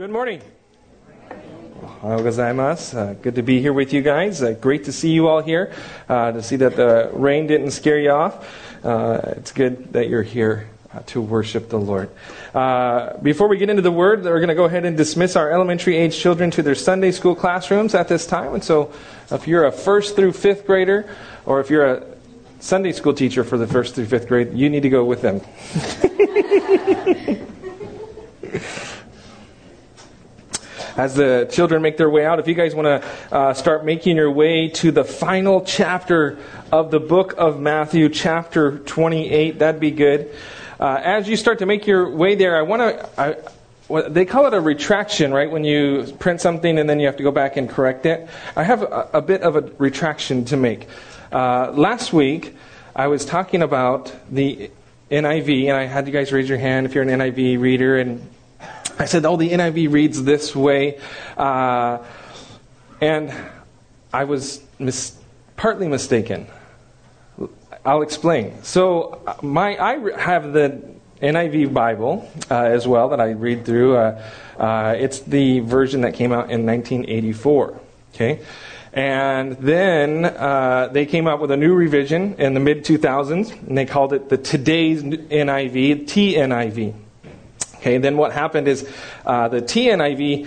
Good morning. Uh, good to be here with you guys. Uh, great to see you all here. Uh, to see that the rain didn't scare you off. Uh, it's good that you're here uh, to worship the Lord. Uh, before we get into the word, we're going to go ahead and dismiss our elementary age children to their Sunday school classrooms at this time. And so, if you're a first through fifth grader, or if you're a Sunday school teacher for the first through fifth grade, you need to go with them. as the children make their way out, if you guys want to uh, start making your way to the final chapter of the book of Matthew, chapter 28, that'd be good. Uh, as you start to make your way there, I want to. Well, they call it a retraction, right? When you print something and then you have to go back and correct it. I have a, a bit of a retraction to make. Uh, last week, I was talking about the NIV, and I had you guys raise your hand if you're an NIV reader, and I said, oh, the NIV reads this way. Uh, and I was mis- partly mistaken. I'll explain. So, my, I have the NIV Bible uh, as well that I read through. Uh, uh, it's the version that came out in 1984. Okay? And then uh, they came out with a new revision in the mid 2000s, and they called it the Today's NIV, TNIV. Okay, then what happened is uh, the TNIV,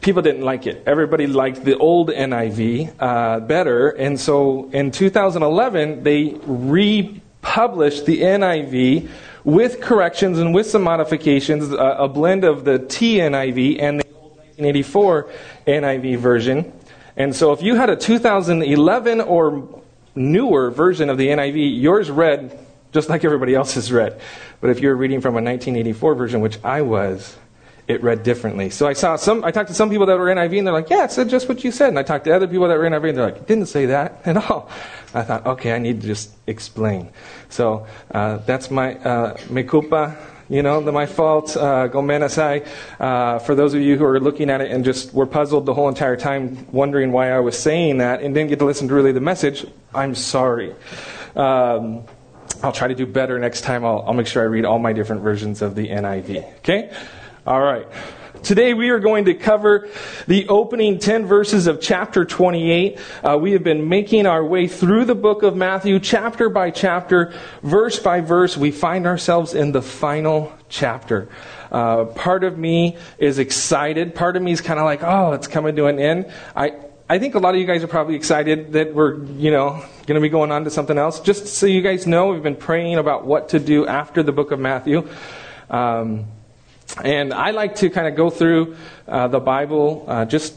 people didn't like it. Everybody liked the old NIV uh, better. And so in 2011, they republished the NIV with corrections and with some modifications, uh, a blend of the TNIV and the old 1984 NIV version. And so if you had a 2011 or newer version of the NIV, yours read just like everybody else has read. But if you're reading from a 1984 version, which I was, it read differently. So I saw some, I talked to some people that were NIV and they're like, yeah, it said just what you said. And I talked to other people that were NIV and they're like, it didn't say that at all. I thought, okay, I need to just explain. So uh, that's my uh, me you know, my fault. Uh, gomenasai. Uh, for those of you who are looking at it and just were puzzled the whole entire time, wondering why I was saying that and didn't get to listen to really the message, I'm sorry. Um, I'll try to do better next time. I'll, I'll make sure I read all my different versions of the NIV. Okay? All right. Today we are going to cover the opening 10 verses of chapter 28. Uh, we have been making our way through the book of Matthew, chapter by chapter, verse by verse. We find ourselves in the final chapter. Uh, part of me is excited. Part of me is kind of like, oh, it's coming to an end. I, I think a lot of you guys are probably excited that we're, you know, going to be going on to something else. Just so you guys know, we've been praying about what to do after the book of Matthew. Um, and I like to kind of go through uh, the Bible uh, just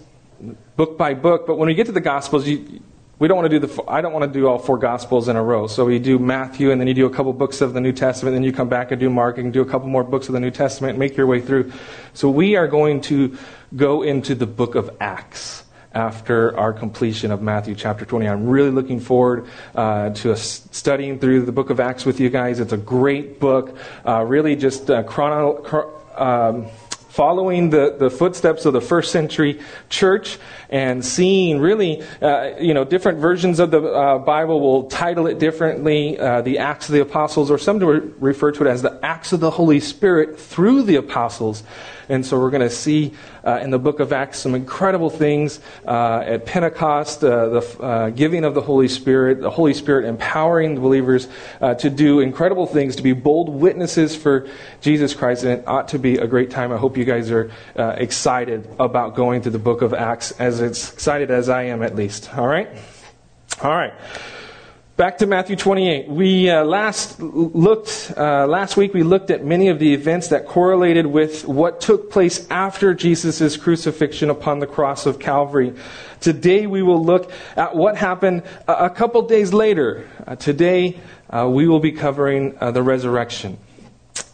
book by book. But when we get to the Gospels, you, we don't want to do the. I don't want to do all four Gospels in a row. So we do Matthew, and then you do a couple books of the New Testament, and then you come back and do Mark, and do a couple more books of the New Testament, and make your way through. So we are going to go into the book of Acts after our completion of Matthew chapter 20. I'm really looking forward uh, to studying through the book of Acts with you guys. It's a great book, uh, really just uh, chrono- um, following the, the footsteps of the first century church and seeing really, uh, you know, different versions of the uh, Bible will title it differently, uh, the Acts of the Apostles, or some re- refer to it as the Acts of the Holy Spirit through the Apostles. And so we're going to see uh, in the book of Acts some incredible things uh, at Pentecost, uh, the giving of the Holy Spirit, the Holy Spirit empowering the believers to do incredible things, to be bold witnesses for Jesus Christ. And it ought to be a great time. I hope you guys are excited about going through the book of Acts, as excited as I am, at least. All right? All right. Back to Matthew 28. We uh, last looked, uh, last week we looked at many of the events that correlated with what took place after Jesus' crucifixion upon the cross of Calvary. Today we will look at what happened a, a couple days later. Uh, today uh, we will be covering uh, the resurrection.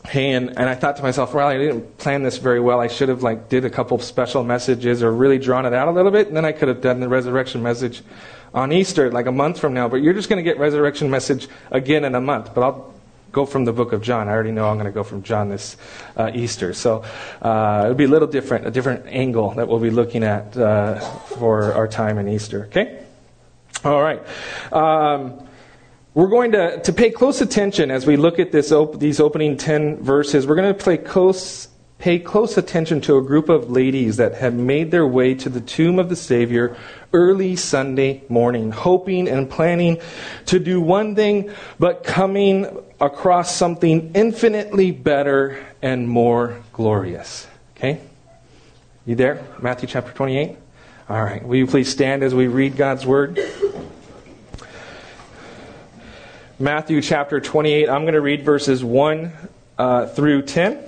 Hey, and, and I thought to myself, well, I didn't plan this very well. I should have like did a couple special messages or really drawn it out a little bit, and then I could have done the resurrection message on Easter, like a month from now, but you're just going to get resurrection message again in a month. But I'll go from the book of John. I already know I'm going to go from John this uh, Easter. So uh, it'll be a little different, a different angle that we'll be looking at uh, for our time in Easter. Okay? All right. Um, we're going to, to pay close attention as we look at this op- these opening 10 verses. We're going to pay close, pay close attention to a group of ladies that had made their way to the tomb of the Savior early Sunday morning, hoping and planning to do one thing, but coming across something infinitely better and more glorious. Okay? You there? Matthew chapter 28? All right. Will you please stand as we read God's word? Matthew chapter 28. I'm going to read verses 1 uh, through 10.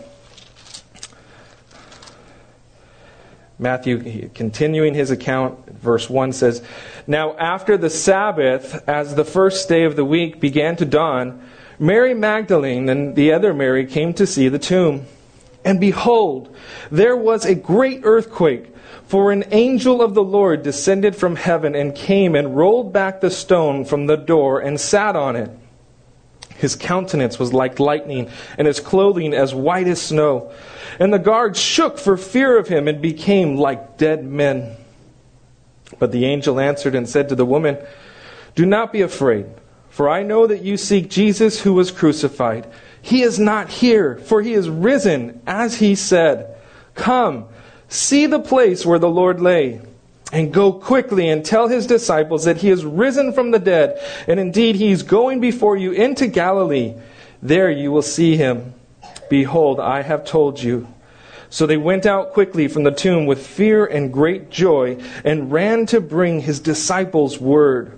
Matthew, continuing his account, verse 1 says, Now after the Sabbath, as the first day of the week began to dawn, Mary Magdalene and the other Mary came to see the tomb. And behold, there was a great earthquake, for an angel of the Lord descended from heaven and came and rolled back the stone from the door and sat on it. His countenance was like lightning, and his clothing as white as snow. And the guards shook for fear of him and became like dead men. But the angel answered and said to the woman, Do not be afraid, for I know that you seek Jesus who was crucified. He is not here, for he is risen, as he said. Come, see the place where the Lord lay and go quickly and tell his disciples that he is risen from the dead, and indeed he is going before you into Galilee. There you will see him. Behold, I have told you. So they went out quickly from the tomb with fear and great joy and ran to bring his disciples word.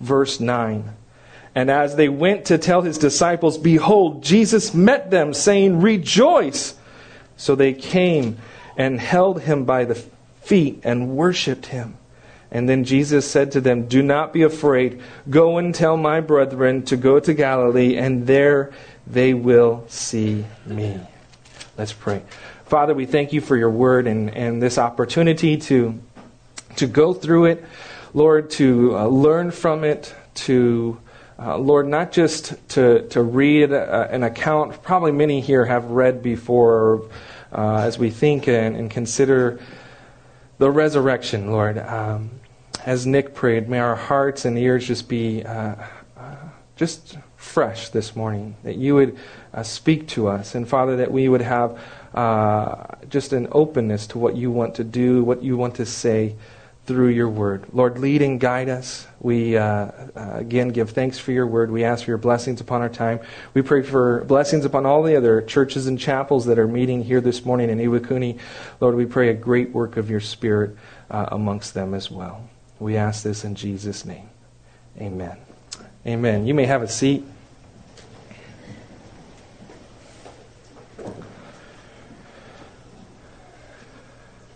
Verse 9. And as they went to tell his disciples, behold, Jesus met them, saying, Rejoice! So they came and held him by the feet and worshiped him. And then Jesus said to them, Do not be afraid. Go and tell my brethren to go to Galilee, and there they will see me. Let's pray. Father, we thank you for your word and, and this opportunity to, to go through it. Lord, to uh, learn from it, to, uh, Lord, not just to, to read a, an account, probably many here have read before, uh, as we think and, and consider the resurrection, Lord. Um, as Nick prayed, may our hearts and ears just be uh, uh, just fresh this morning, that you would uh, speak to us. And Father, that we would have uh, just an openness to what you want to do, what you want to say through your word. Lord, lead and guide us. We uh, uh, again give thanks for your word. We ask for your blessings upon our time. We pray for blessings upon all the other churches and chapels that are meeting here this morning in Iwakuni. Lord, we pray a great work of your spirit uh, amongst them as well. We ask this in Jesus' name. Amen. Amen. You may have a seat.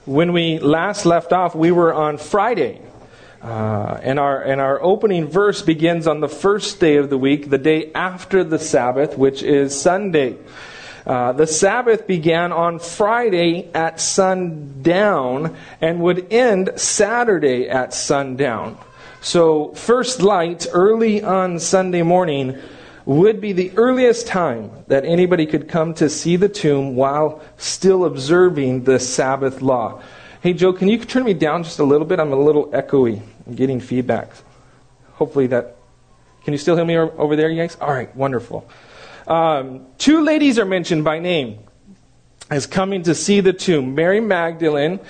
When we last left off, we were on Friday. Uh, and, our, and our opening verse begins on the first day of the week, the day after the Sabbath, which is Sunday. Uh, the Sabbath began on Friday at sundown and would end Saturday at sundown. So, first light early on Sunday morning would be the earliest time that anybody could come to see the tomb while still observing the Sabbath law. Hey, Joe, can you turn me down just a little bit? I'm a little echoey. I'm getting feedback. Hopefully that. Can you still hear me over there, you guys? All right, wonderful. Um, two ladies are mentioned by name as coming to see the tomb Mary Magdalene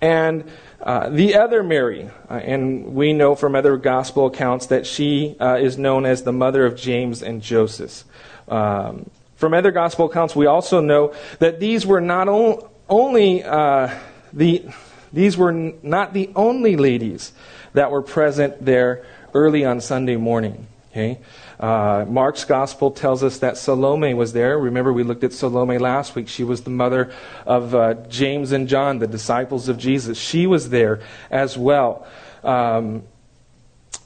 and uh, the other Mary, uh, and we know from other gospel accounts that she uh, is known as the mother of James and Joseph. Um, from other gospel accounts, we also know that these were not only uh, the these were not the only ladies that were present there early on Sunday morning. Okay, uh, Mark's gospel tells us that Salome was there. Remember, we looked at Salome last week. She was the mother of uh, James and John, the disciples of Jesus. She was there as well. Um,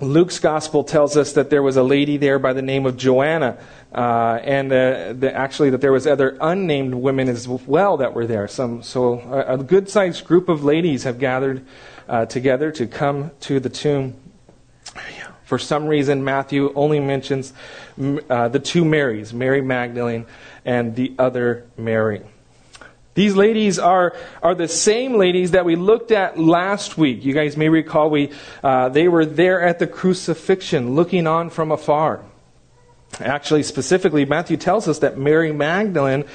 Luke's gospel tells us that there was a lady there by the name of Joanna, uh, and uh, the, actually that there was other unnamed women as well that were there. Some, so a, a good-sized group of ladies have gathered uh, together to come to the tomb for some reason, Matthew only mentions uh, the two Marys, Mary Magdalene and the other Mary. These ladies are, are the same ladies that we looked at last week. You guys may recall we, uh, they were there at the crucifixion, looking on from afar. Actually, specifically, Matthew tells us that Mary Magdalene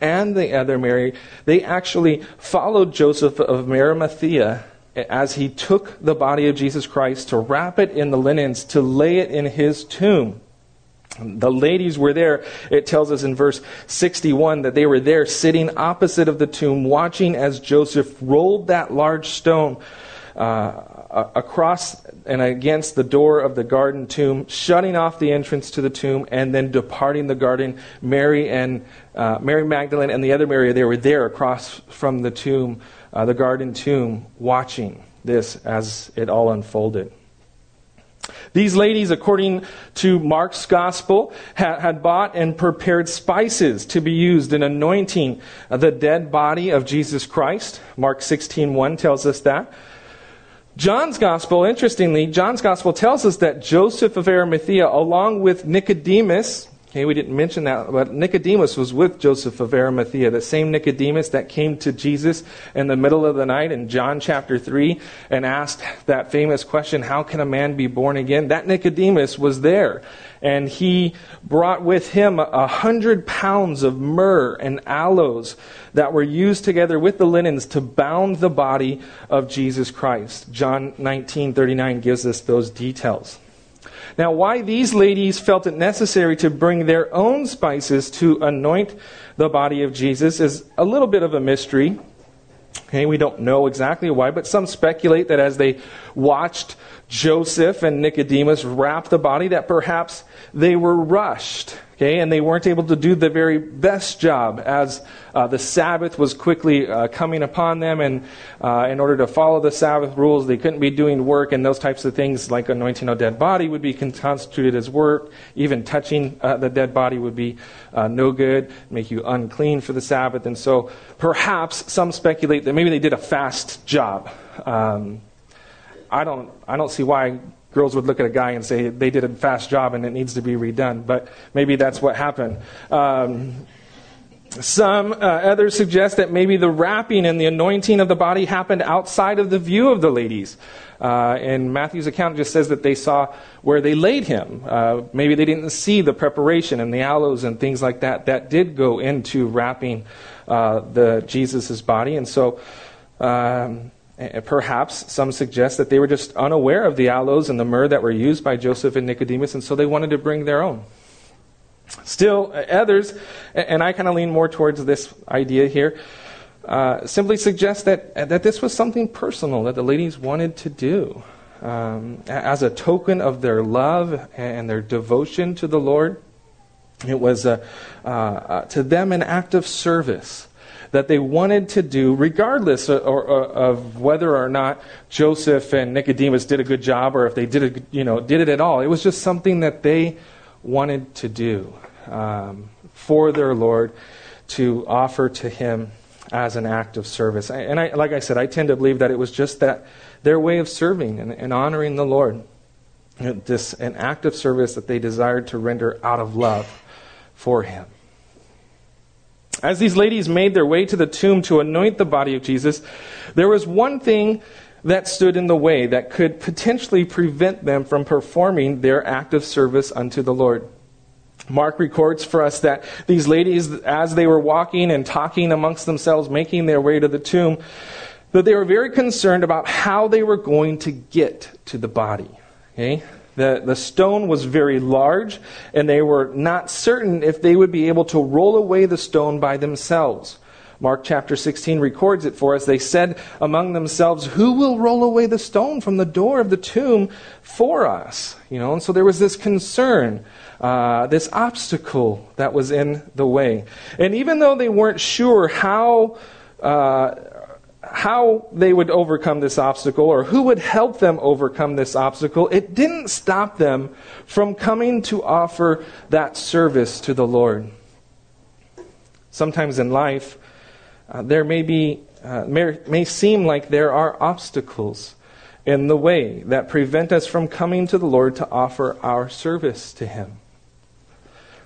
and the other Mary, they actually followed Joseph of Arimathea as he took the body of Jesus Christ to wrap it in the linens, to lay it in his tomb. The ladies were there. It tells us in verse 61 that they were there sitting opposite of the tomb, watching as Joseph rolled that large stone uh, across and against the door of the garden tomb, shutting off the entrance to the tomb, and then departing the garden. Mary and uh, Mary Magdalene and the other Mary, they were there across from the tomb, uh, the garden tomb, watching this as it all unfolded. These ladies, according to Mark's gospel, had, had, bought and prepared spices to be used in anointing the dead body of Jesus Christ. Mark 16:1 tells us that. John's gospel, interestingly, John's gospel tells us that Joseph of Arimathea, along with Nicodemus, okay, we didn't mention that, but Nicodemus was with Joseph of Arimathea, the same Nicodemus that came to Jesus in the middle of the night in John chapter 3 and asked that famous question, How can a man be born again? That Nicodemus was there and he brought with him a hundred pounds of myrrh and aloes that were used together with the linens to bound the body of Jesus Christ. John 19:39 gives us those details. Now, why these ladies felt it necessary to bring their own spices to anoint the body of Jesus is a little bit of a mystery. Okay, we don't know exactly why, but some speculate that as they watched Joseph and Nicodemus wrap the body, that perhaps they were rushed, okay, and they weren't able to do the very best job as uh, the Sabbath was quickly uh, coming upon them, and uh, in order to follow the Sabbath rules, they couldn't be doing work, and those types of things, like anointing a dead body, would be constituted as work. Even touching uh, the dead body would be uh, no good, make you unclean for the Sabbath, and so perhaps some speculate that maybe they did a fast job. Um, I don't, I don't see why girls would look at a guy and say they did a fast job and it needs to be redone, but maybe that's what happened. Um, some uh, others suggest that maybe the wrapping and the anointing of the body happened outside of the view of the ladies. Uh, and Matthew's account just says that they saw where they laid him. Uh, maybe they didn't see the preparation and the aloes and things like that that did go into wrapping uh, the Jesus's body. And so um, Perhaps some suggest that they were just unaware of the aloes and the myrrh that were used by Joseph and Nicodemus, and so they wanted to bring their own. Still, others, and I kind of lean more towards this idea here, uh, simply suggest that, that this was something personal that the ladies wanted to do um, as a token of their love and their devotion to the Lord. It was uh, uh, to them an act of service that they wanted to do, regardless of, whether or not Joseph and Nicodemus did a good job or if they did it, you know, did it at all. It was just something that they wanted to do um, for their Lord to offer to Him as an act of service. And I, like I said, I tend to believe that it was just that their way of serving and, and honoring the Lord. This an act of service that they desired to render out of love for Him. As these ladies made their way to the tomb to anoint the body of Jesus, there was one thing that stood in the way that could potentially prevent them from performing their act of service unto the Lord. Mark records for us that these ladies, as they were walking and talking amongst themselves, making their way to the tomb, that they were very concerned about how they were going to get to the body. Okay? The, the stone was very large, and they were not certain if they would be able to roll away the stone by themselves. Mark chapter 16 records it for us. They said among themselves, Who will roll away the stone from the door of the tomb for us? You know, and so there was this concern, uh, this obstacle that was in the way. And even though they weren't sure how uh, how they would overcome this obstacle or who would help them overcome this obstacle, it didn't stop them from coming to offer that service to the Lord. Sometimes in life, uh, there may be uh, may, may seem like there are obstacles in the way that prevent us from coming to the Lord to offer our service to Him.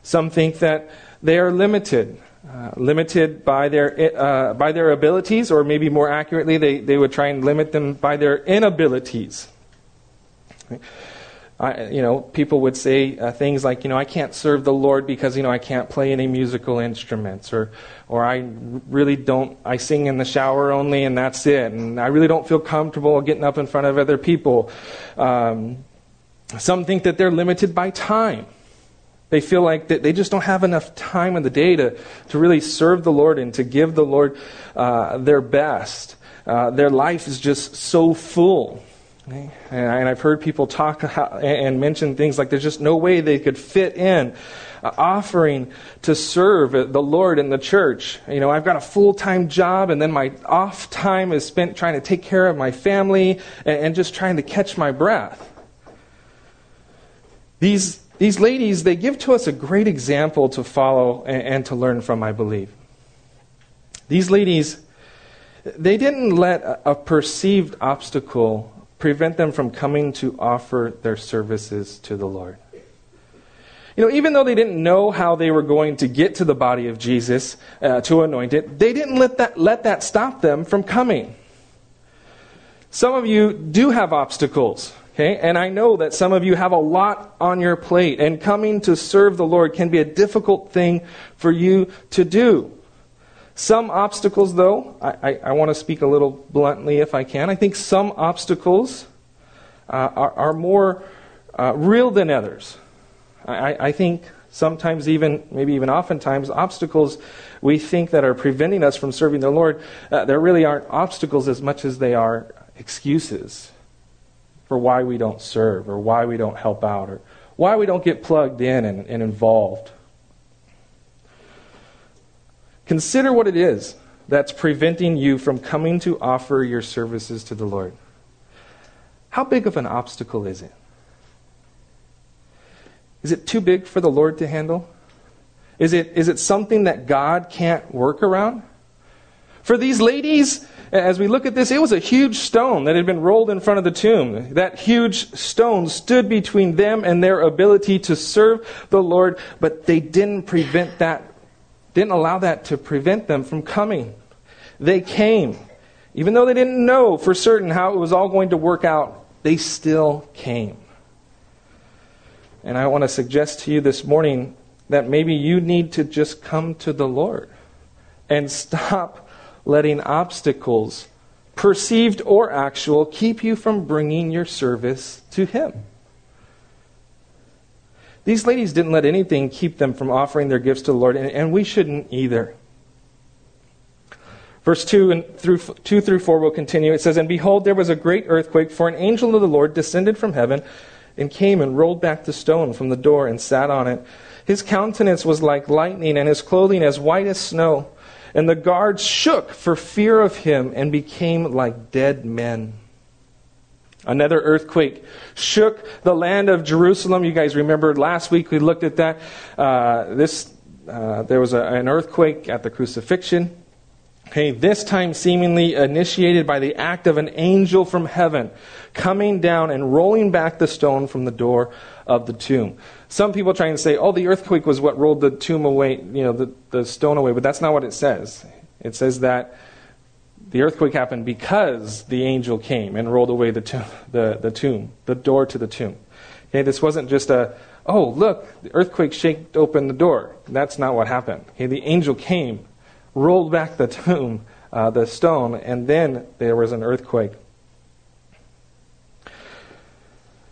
Some think that they are limited uh, limited by their, uh, by their abilities, or maybe more accurately, they, they would try and limit them by their inabilities. I, you know, people would say uh, things like, you know, I can't serve the Lord because, you know, I can't play any musical instruments, or, or I really don't, I sing in the shower only and that's it, and I really don't feel comfortable getting up in front of other people. Um, some think that they're limited by time. They feel like they just don't have enough time in the day to, to really serve the Lord and to give the Lord uh, their best. Uh, their life is just so full. And I've heard people talk and mention things like there's just no way they could fit in offering to serve the Lord in the church. You know, I've got a full time job, and then my off time is spent trying to take care of my family and just trying to catch my breath. These, these ladies, they give to us a great example to follow and, and to learn from, I believe. These ladies, they didn't let a perceived obstacle prevent them from coming to offer their services to the Lord. You know, even though they didn't know how they were going to get to the body of Jesus uh, to anoint it, they didn't let that, let that stop them from coming. Some of you do have obstacles, okay? And I know that some of you have a lot on your plate, and coming to serve the Lord can be a difficult thing for you to do. Some obstacles, though, I, I, I want to speak a little bluntly if I can. I think some obstacles uh, are, are, more uh, real than others. I, I, think sometimes, even maybe even oftentimes, obstacles we think that are preventing us from serving the Lord, uh, there really aren't obstacles as much as they are excuses for why we don't serve or why we don't help out or why we don't get plugged in and, and involved. Consider what it is that's preventing you from coming to offer your services to the Lord. How big of an obstacle is it? Is it too big for the Lord to handle? Is it, is it something that God can't work around? For these ladies, as we look at this, it was a huge stone that had been rolled in front of the tomb. That huge stone stood between them and their ability to serve the Lord, but they didn't prevent that didn't allow that to prevent them from coming. They came. Even though they didn't know for certain how it was all going to work out, they still came. And I want to suggest to you this morning that maybe you need to just come to the Lord and stop letting obstacles, perceived or actual, keep you from bringing your service to Him. These ladies didn't let anything keep them from offering their gifts to the Lord, and, and we shouldn't either. Verse 2 and through 2 through 4 will continue. It says, And behold, there was a great earthquake, for an angel of the Lord descended from heaven and came and rolled back the stone from the door and sat on it. His countenance was like lightning, and his clothing as white as snow. And the guards shook for fear of him and became like dead men. Another earthquake shook the land of Jerusalem. You guys remember last week we looked at that. Uh, this uh, there was a, an earthquake at the crucifixion. Okay, this time seemingly initiated by the act of an angel from heaven coming down and rolling back the stone from the door of the tomb. Some people trying to say, oh, the earthquake was what rolled the tomb away, you know, the, the stone away, but that's not what it says. It says that the earthquake happened because the angel came and rolled away the tomb, the, the tomb, the door to the tomb. Okay, this wasn't just a, oh, look, the earthquake shaked open the door. That's not what happened. Okay, the angel came, rolled back the tomb, uh, the stone, and then there was an earthquake.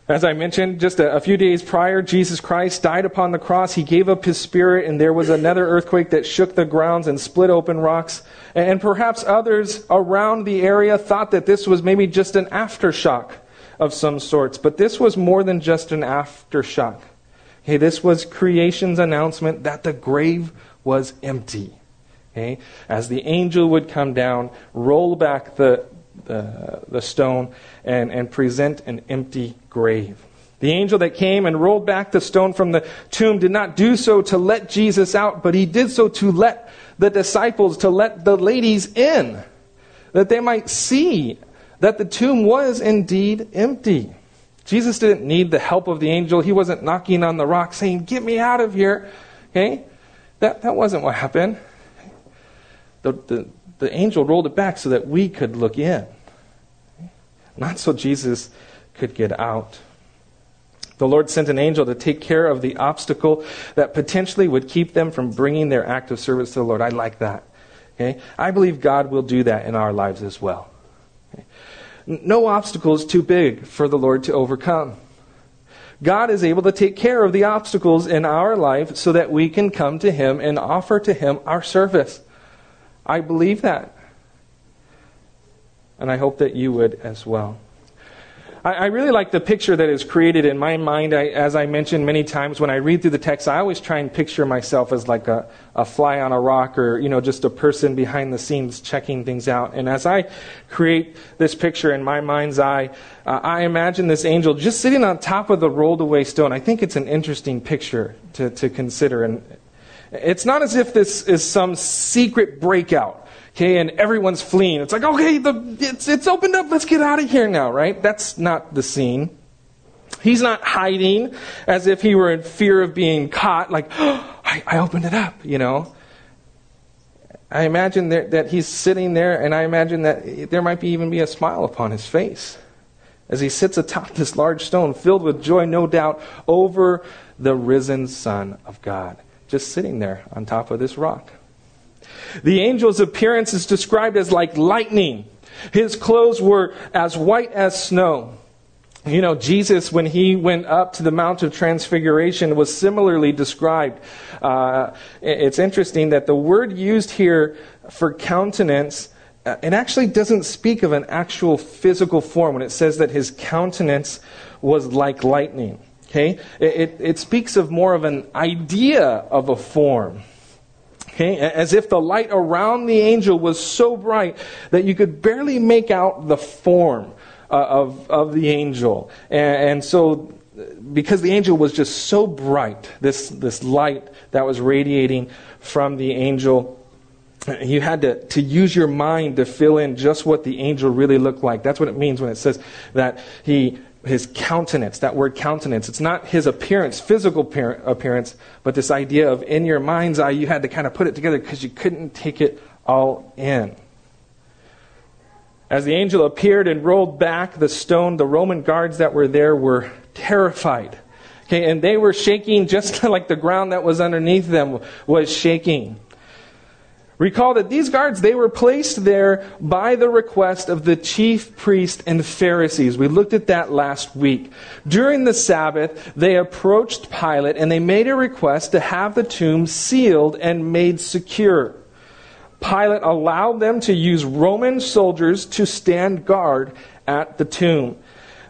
As I mentioned, just a, a, few days prior, Jesus Christ died upon the cross. He gave up his spirit, and there was another earthquake that shook the grounds and split open rocks. And perhaps others around the area thought that this was maybe just an aftershock of some sorts. But this was more than just an aftershock. Okay, this was creation's announcement that the grave was empty. Okay, as the angel would come down, roll back the, the, the stone, and, and present an empty grave. The angel that came and rolled back the stone from the tomb did not do so to let Jesus out, but he did so to let the disciples, to let the ladies in, that they might see that the tomb was indeed empty. Jesus didn't need the help of the angel. He wasn't knocking on the rock saying, Get me out of here. Okay? That, that wasn't what happened. The, the, the angel rolled it back so that we could look in, not so Jesus could get out. The Lord sent an angel to take care of the obstacle that potentially would keep them from bringing their act of service to the Lord. I like that. Okay? I believe God will do that in our lives as well. Okay? No obstacle is too big for the Lord to overcome. God is able to take care of the obstacles in our life so that we can come to Him and offer to Him our service. I believe that. And I hope that you would as well. I, really like the picture that is created in my mind. I, as I mentioned many times, when I read through the text, I always try and picture myself as like a, a fly on a rock or, you know, just a person behind the scenes checking things out. And as I create this picture in my mind's eye, uh, I imagine this angel just sitting on top of the rolled away stone. I think it's an interesting picture to, to consider. And it's not as if this is some secret breakout Okay, and everyone's fleeing. It's like, okay, the, it's, it's opened up. Let's get out of here now, right? That's not the scene. He's not hiding as if he were in fear of being caught, like, oh, I, I opened it up, you know. I imagine that, that he's sitting there, and I imagine that there might be, even be a smile upon his face as he sits atop this large stone, filled with joy, no doubt, over the risen Son of God, just sitting there on top of this rock. The angel's appearance is described as like lightning. His clothes were as white as snow. You know, Jesus, when he went up to the Mount of Transfiguration, was similarly described. Uh, it's interesting that the word used here for countenance, uh, it actually doesn't speak of an actual physical form when it says that his countenance was like lightning. Okay? It, it, speaks of more of an idea of a form. Okay? As if the light around the angel was so bright that you could barely make out the form uh, of, of the angel. And, and so, because the angel was just so bright, this, this light that was radiating from the angel, you had to, to use your mind to fill in just what the angel really looked like. That's what it means when it says that he his countenance, that word countenance. It's not his appearance, physical appearance, but this idea of in your mind's eye, you had to kind of put it together because you couldn't take it all in. As the angel appeared and rolled back the stone, the Roman guards that were there were terrified. Okay, and they were shaking just like the ground that was underneath them was shaking. Recall that these guards, they were placed there by the request of the chief priest and Pharisees. We looked at that last week. During the Sabbath, they approached Pilate and they made a request to have the tomb sealed and made secure. Pilate allowed them to use Roman soldiers to stand guard at the tomb.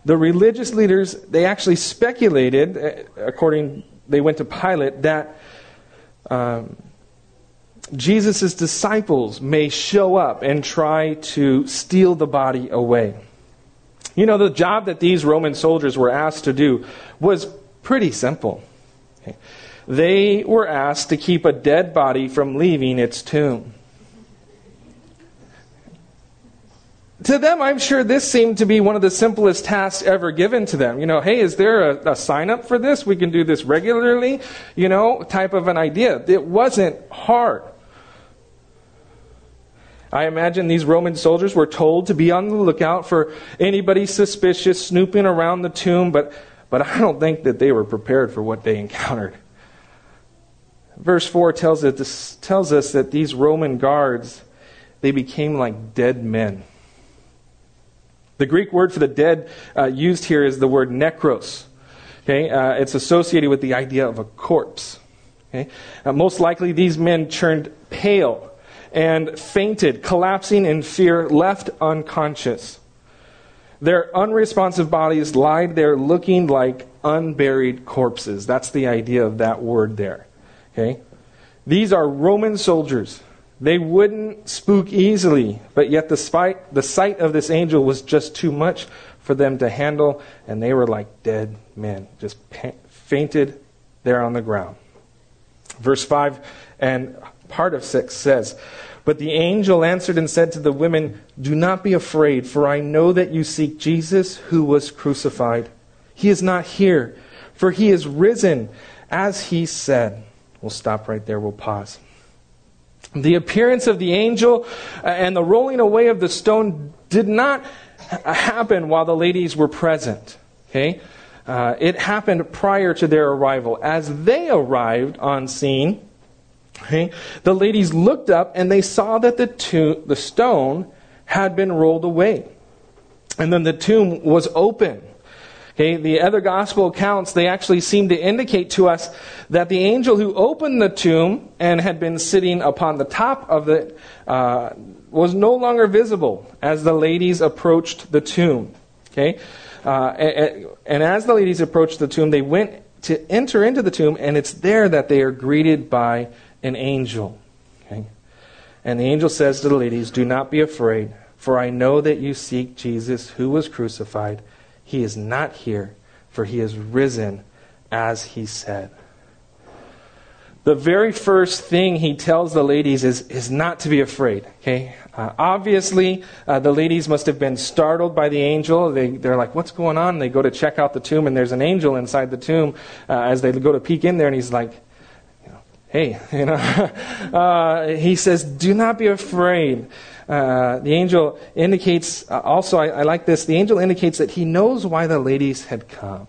The religious leaders, they actually speculated, eh, according, they went to Pilate, that um, Jesus' disciples may show up and try to steal the body away. You know, the job that these Roman soldiers were asked to do was pretty simple. They were asked to keep a dead body from leaving its tomb. To them, I'm sure this seemed to be one of the simplest tasks ever given to them. You know, hey, is there a, a sign up for this? We can do this regularly, you know, type of an idea. It wasn't hard. I imagine these Roman soldiers were told to be on the lookout for anybody suspicious snooping around the tomb, but, but I don't think that they were prepared for what they encountered. Verse 4 tells us, tells us that these Roman guards, they became like dead men. The Greek word for the dead uh, used here is the word necros. Okay, uh, it's associated with the idea of a corpse. Okay, uh, most likely these men turned pale and fainted, collapsing in fear, left unconscious. Their unresponsive bodies lied there looking like unburied corpses. That's the idea of that word there. Okay? These are Roman soldiers. They wouldn't spook easily, but yet the, spite, the sight of this angel was just too much for them to handle, and they were like dead men, just fainted there on the ground. Verse 5 and part of 6 says, But the angel answered and said to the women, Do not be afraid, for I know that you seek Jesus who was crucified. He is not here, for he is risen, as he said. We'll stop right there, we'll pause. The appearance of the angel uh, and the rolling away of the stone did not happen while the ladies were present. Okay? Uh, it happened prior to their arrival. As they arrived on scene, okay, the ladies looked up and they saw that the, to- the stone had been rolled away. And then the tomb was open. Okay, the other gospel accounts, they actually seem to indicate to us that the angel who opened the tomb and had been sitting upon the top of it uh, was no longer visible as the ladies approached the tomb. Okay, uh, and, and as the ladies approached the tomb, they went to enter into the tomb, and it's there that they are greeted by an angel. Okay, and the angel says to the ladies, Do not be afraid, for I know that you seek Jesus who was crucified. He is not here, for he is risen as he said. The very first thing he tells the ladies is, is not to be afraid. Okay? Uh, obviously, uh, the ladies must have been startled by the angel. They, they're like, what's going on? They go to check out the tomb, and there's an angel inside the tomb uh, as they go to peek in there, and he's like, hey, you know, uh, he says, do not be afraid. Uh, the angel indicates, uh, also, I, I, like this, the angel indicates that he knows why the ladies had come.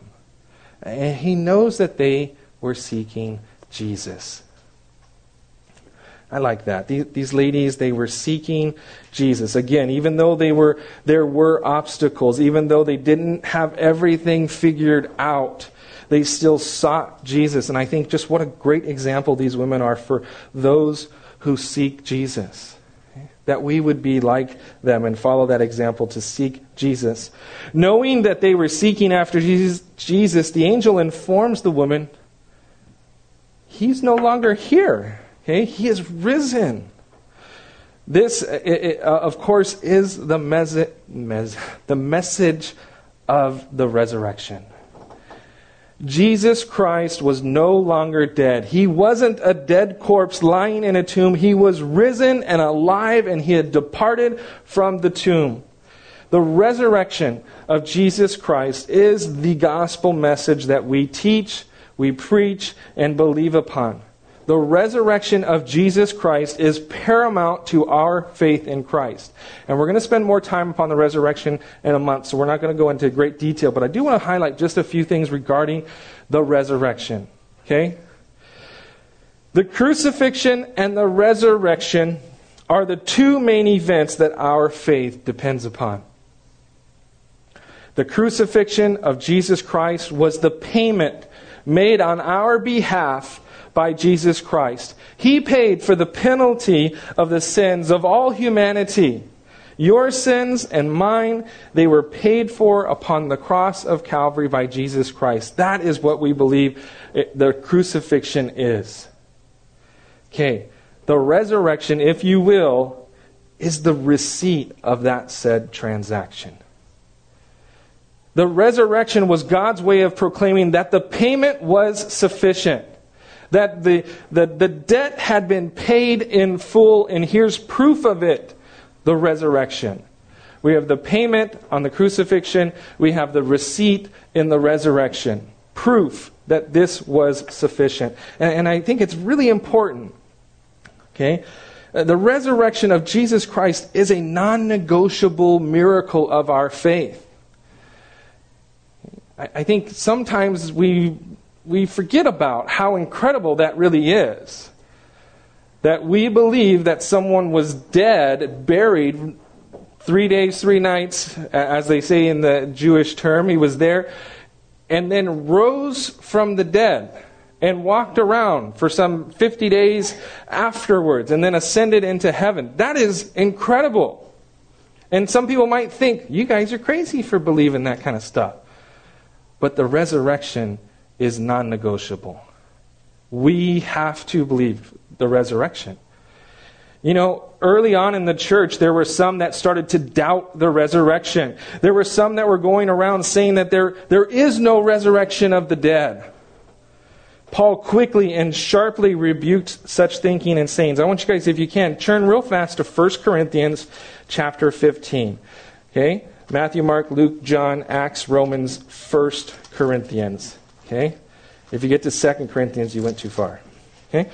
And he knows that they were seeking Jesus. I like that. These, these, ladies, they were seeking Jesus. Again, even though they were, there were obstacles, even though they didn't have everything figured out, they still sought Jesus. And I think just what a great example these women are for those who seek Jesus that we would be like them and follow that example to seek Jesus. Knowing that they were seeking after Jesus, the angel informs the woman, He's no longer here. Okay? He is risen. This, it, it, uh, of course, is the, mes- mes- the message of the resurrection. Jesus Christ was no longer dead. He wasn't a dead corpse lying in a tomb. He was risen and alive, and he had departed from the tomb. The resurrection of Jesus Christ is the gospel message that we teach, we preach, and believe upon the resurrection of Jesus Christ is paramount to our faith in Christ. And we're going to spend more time upon the resurrection in a month, so we're not going to go into great detail, but I do want to highlight just a few things regarding the resurrection. Okay? The crucifixion and the resurrection are the two main events that our faith depends upon. The crucifixion of Jesus Christ was the payment made on our behalf by Jesus Christ. He paid for the penalty of the sins of all humanity. Your sins and mine, they were paid for upon the cross of Calvary by Jesus Christ. That is what we believe the crucifixion is. Okay, the resurrection, if you will, is the receipt of that said transaction. The resurrection was God's way of proclaiming that the payment was sufficient that the, the, debt had been paid in full, and here's proof of it the resurrection. We have the payment on the crucifixion, we have the receipt in the resurrection. Proof that this was sufficient. And, and I think it's really important. Okay? Uh, the resurrection of Jesus Christ is a non negotiable miracle of our faith. I think sometimes we we forget about how incredible that really is. That we believe that someone was dead, buried three days, three nights, as they say in the Jewish term. He was there, and then rose from the dead and walked around for some 50 days afterwards and then ascended into heaven. That is incredible. And some people might think, you guys are crazy for believing that kind of stuff. But the resurrection is non negotiable. We have to believe the resurrection. You know, early on in the church, there were some that started to doubt the resurrection. There were some that were going around saying that there, there is no resurrection of the dead. Paul quickly and sharply rebuked such thinking and sayings. I want you guys, if you can, turn real fast to 1 Corinthians chapter 15. Okay? Matthew, Mark, Luke, John, Acts, Romans, 1 Corinthians. Okay? If you get to 2 Corinthians, you went too far. Okay?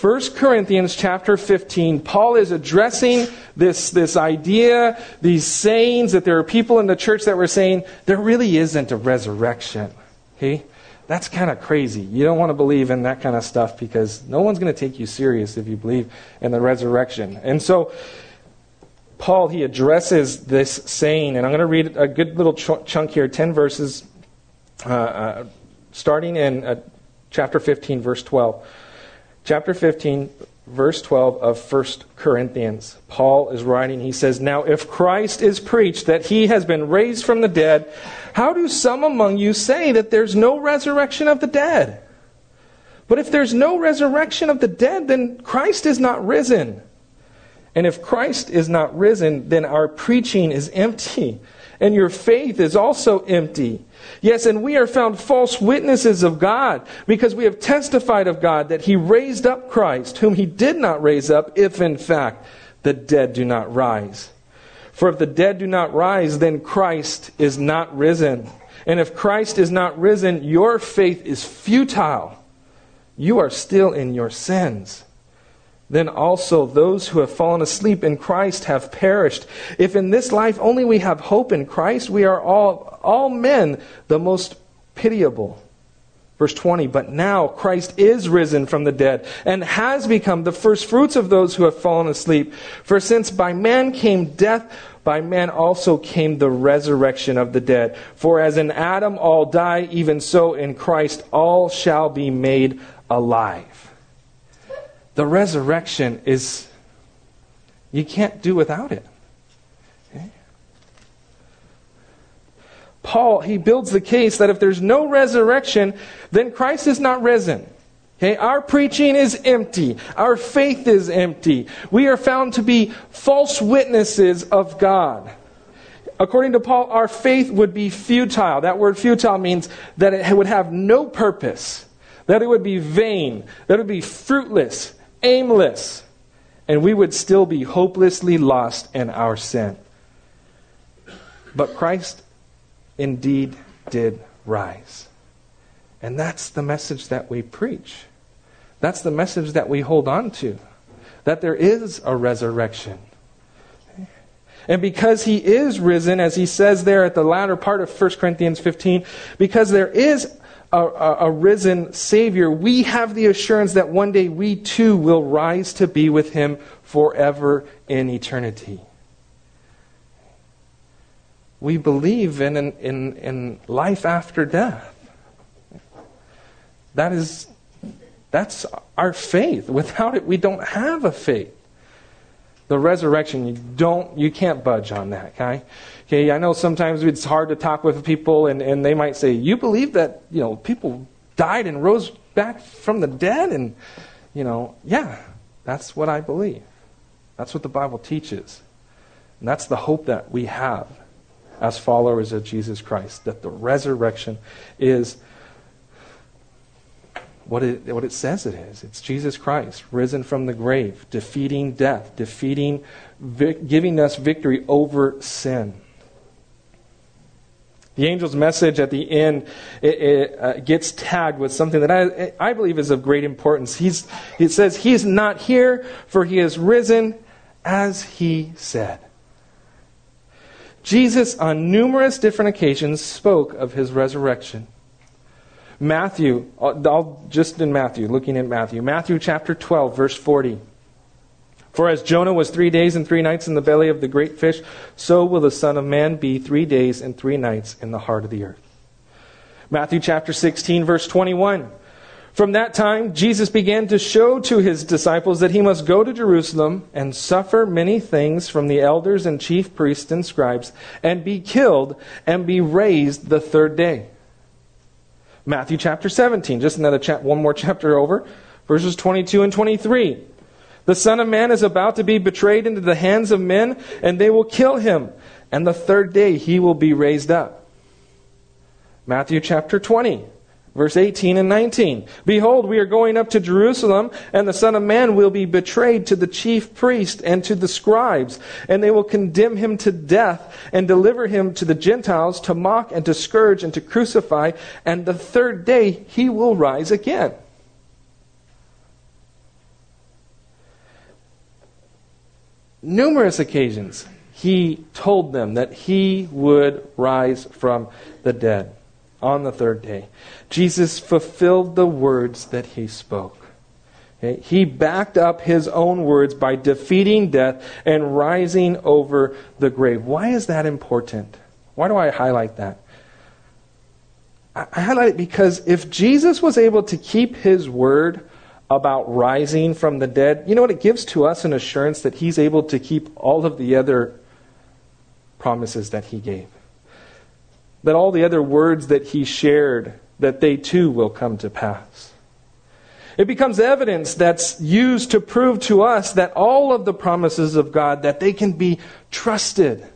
1 Corinthians chapter 15, Paul is addressing this, this idea, these sayings that there are people in the church that were saying there really isn't a resurrection. Okay? That's kind of crazy. You don't want to believe in that kind of stuff because no one's going to take you serious if you believe in the resurrection. And so, Paul, he addresses this saying, and I'm going to read a good little ch- chunk here 10 verses, uh, uh, starting in uh, chapter 15, verse 12. Chapter 15, verse 12 of 1 Corinthians. Paul is writing, he says, Now if Christ is preached that he has been raised from the dead, how do some among you say that there's no resurrection of the dead? But if there's no resurrection of the dead, then Christ is not risen. And if Christ is not risen, then our preaching is empty, and your faith is also empty. Yes, and we are found false witnesses of God, because we have testified of God that He raised up Christ, whom He did not raise up, if in fact the dead do not rise. For if the dead do not rise, then Christ is not risen. And if Christ is not risen, your faith is futile. You are still in your sins then also those who have fallen asleep in Christ have perished. If in this life only we have hope in Christ, we are all, all men the most pitiable. Verse 20, but now Christ is risen from the dead and has become the first fruits of those who have fallen asleep. For since by man came death, by man also came the resurrection of the dead. For as in Adam all die, even so in Christ all shall be made alive the resurrection is, you can't do without it. Okay? Paul, he builds the case that if there's no resurrection, then Christ is not risen. Okay, our preaching is empty. Our faith is empty. We are found to be false witnesses of God. According to Paul, our faith would be futile. That word futile means that it would have no purpose, that it would be vain, that it would be fruitless, aimless, and we would still be hopelessly lost in our sin. But Christ indeed did rise. And that's the message that we preach. That's the message that we hold on to. That there is a resurrection. And because he is risen, as he says there at the latter part of 1 Corinthians 15, because there is a, a, a, risen Savior, we have the assurance that one day we too will rise to be with Him forever in eternity. We believe in, in, in life after death. That is, that's our faith. Without it, we don't have a faith. The resurrection, you don't, you can't budge on that, okay? Okay, I know sometimes it's hard to talk with people and, and they might say, You believe that, you know, people died and rose back from the dead? And, you know, yeah, that's what I believe. That's what the Bible teaches. And that's the hope that we have as followers of Jesus Christ, that the resurrection is what it, what it says it is. It's Jesus Christ, risen from the grave, defeating death, defeating, giving us victory over sin. The angel's message at the end it, it, uh, gets tagged with something that I, I believe is of great importance. He's, it says, He is not here, for He is risen as He said. Jesus, on numerous different occasions, spoke of His resurrection. Matthew, I'll, I'll just in Matthew, looking at Matthew, Matthew chapter 12, verse 40. For as Jonah was three days and three nights in the belly of the great fish, so will the Son of Man be three days and three nights in the heart of the earth. Matthew chapter 16, verse 21. From that time, Jesus began to show to his disciples that he must go to Jerusalem and suffer many things from the elders and chief priests and scribes, and be killed and be raised the third day. Matthew chapter 17, just another chap, one more chapter over, verses 22 and 23. The Son of Man is about to be betrayed into the hands of men, and they will kill him. And the third day he will be raised up. Matthew chapter 20, Verse 18 and 19. Behold, we are going up to Jerusalem, and the Son of Man will be betrayed to the chief priests and to the scribes, and they will condemn him to death and deliver him to the Gentiles to mock and to scourge and to crucify, and the third day he will rise again. Numerous occasions he told them that he would rise from the dead on the third day. Jesus fulfilled the words that he spoke. He backed up his own words by defeating death and rising over the grave. Why is that important? Why do I highlight that? I highlight it because if Jesus was able to keep his word about rising from the dead, you know what? It gives to us an assurance that he's able to keep all of the other promises that he gave. That all the other words that he shared, that they too will come to pass. It becomes evidence that's used to prove to us that all of the promises of God that they can be trusted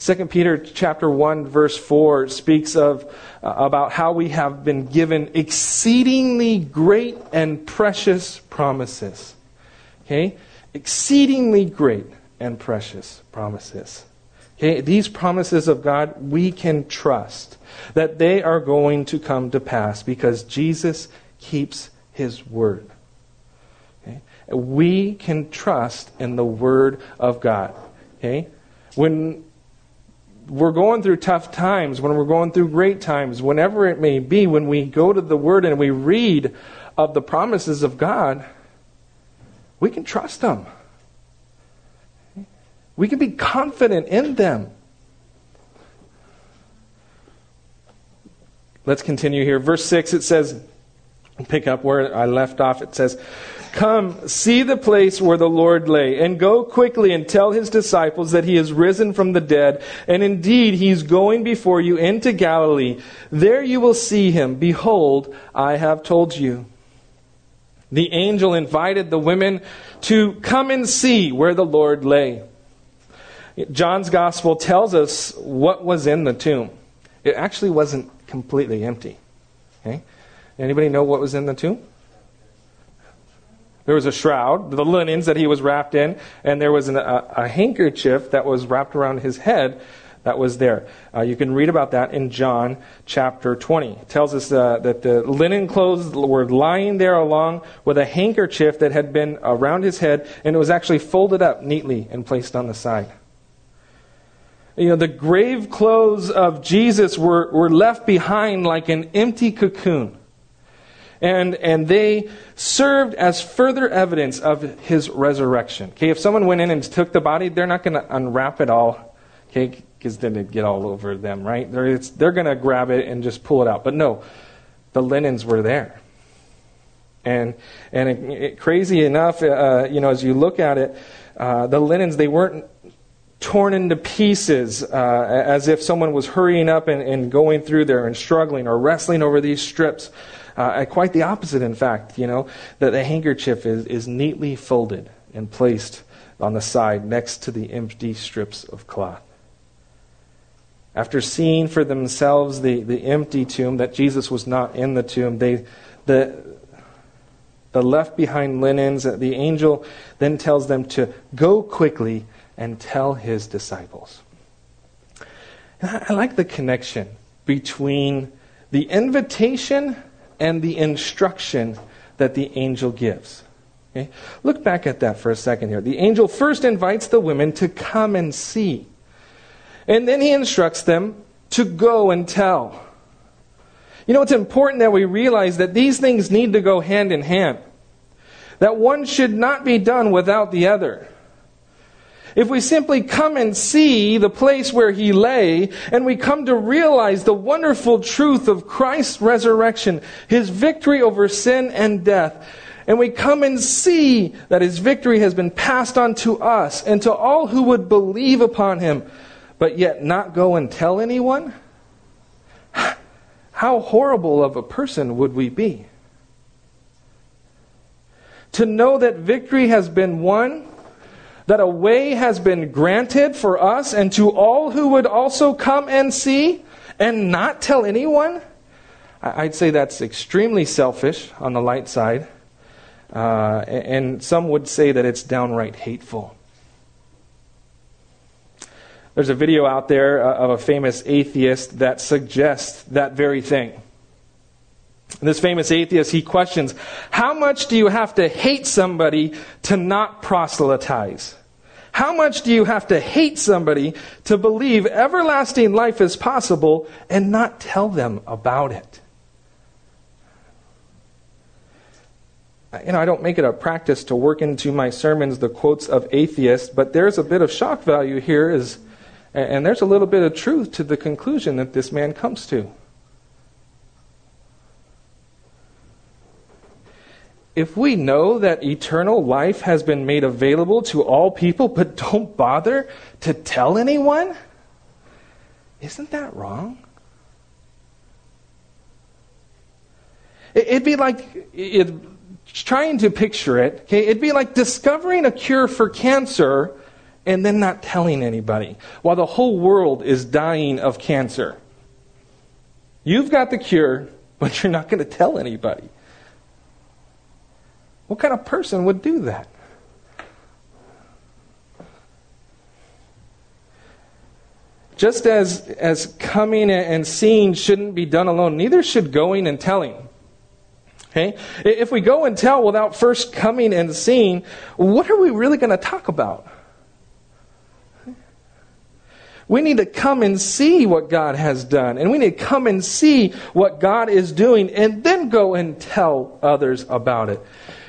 2 Peter chapter 1 verse 4 speaks of uh, about how we have been given exceedingly great and precious promises. Okay? Exceedingly great and precious promises. Okay? These promises of God we can trust that they are going to come to pass because Jesus keeps his word. Okay? We can trust in the word of God. Okay? When we're going through tough times, when we're going through great times, whenever it may be, when we go to the Word and we read of the promises of God, we can trust them. We can be confident in them. Let's continue here. Verse 6, it says, pick up where I left off. It says, Come, see the place where the Lord lay, and go quickly and tell his disciples that he is risen from the dead, and indeed he is going before you into Galilee. There you will see him. Behold, I have told you. The angel invited the women to come and see where the Lord lay. John's gospel tells us what was in the tomb. It actually wasn't completely empty. Okay? Anybody know what was in the tomb? There was a shroud, the linens that he was wrapped in, and there was an, a, a, handkerchief that was wrapped around his head that was there. Uh, you can read about that in John chapter 20. It tells us uh, that the linen clothes were lying there along with a handkerchief that had been around his head, and it was actually folded up neatly and placed on the side. You know, the grave clothes of Jesus were, were left behind like an empty cocoon. And, and they served as further evidence of his resurrection. Okay, if someone went in and took the body, they're not going to unwrap it all, okay, because then it'd get all over them, right? They're, they're going to grab it and just pull it out. But no, the linens were there. And, and it, it, crazy enough, uh, you know, as you look at it, uh, the linens, they weren't torn into pieces uh, as if someone was hurrying up and, and going through there and struggling or wrestling over these strips. Uh, quite the opposite, in fact, you know, that the handkerchief is, is neatly folded and placed on the side next to the empty strips of cloth. After seeing for themselves the, the empty tomb, that Jesus was not in the tomb, they, the, the left behind linens, the angel then tells them to go quickly and tell his disciples. I, I like the connection between the invitation and the instruction that the angel gives. Okay? Look back at that for a second here. The angel first invites the women to come and see. And then he instructs them to go and tell. You know, it's important that we realize that these things need to go hand in hand. That one should not be done without the other. If we simply come and see the place where he lay, and we come to realize the wonderful truth of Christ's resurrection, his victory over sin and death, and we come and see that his victory has been passed on to us and to all who would believe upon him, but yet not go and tell anyone, how horrible of a person would we be? To know that victory has been won that a way has been granted for us and to all who would also come and see and not tell anyone? I'd say that's extremely selfish on the light side. Uh, and some would say that it's downright hateful. There's a video out there uh, of a famous atheist that suggests that very thing. This famous atheist, he questions, how much do you have to hate somebody to not proselytize? How much do you have to hate somebody to believe everlasting life is possible and not tell them about it? You know, I don't make it a practice to work into my sermons the quotes of atheists, but there's a bit of shock value here, is, and there's a little bit of truth to the conclusion that this man comes to. If we know that eternal life has been made available to all people, but don't bother to tell anyone, isn't that wrong? It'd be like it, trying to picture it. Okay, it'd be like discovering a cure for cancer and then not telling anybody while the whole world is dying of cancer. You've got the cure, but you're not going to tell anybody. What kind of person would do that? Just as, as coming and seeing shouldn't be done alone, neither should going and telling. Okay? If we go and tell without first coming and seeing, what are we really going to talk about? We need to come and see what God has done. And we need to come and see what God is doing and then go and tell others about it.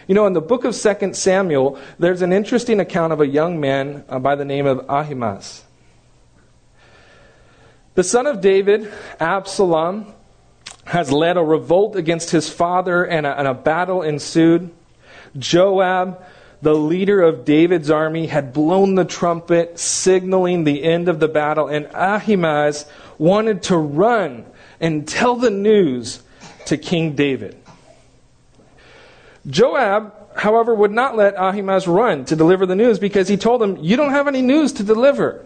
You know, in the book of 2 Samuel, there's an interesting account of a young man uh, by the name of Ahimaaz. The son of David, Absalom, has led a revolt against his father, and a, and a battle ensued. Joab, the leader of David's army, had blown the trumpet, signaling the end of the battle, and Ahimaaz wanted to run and tell the news to King David. Joab, however, would not let Ahimaaz run to deliver the news because he told him, You don't have any news to deliver.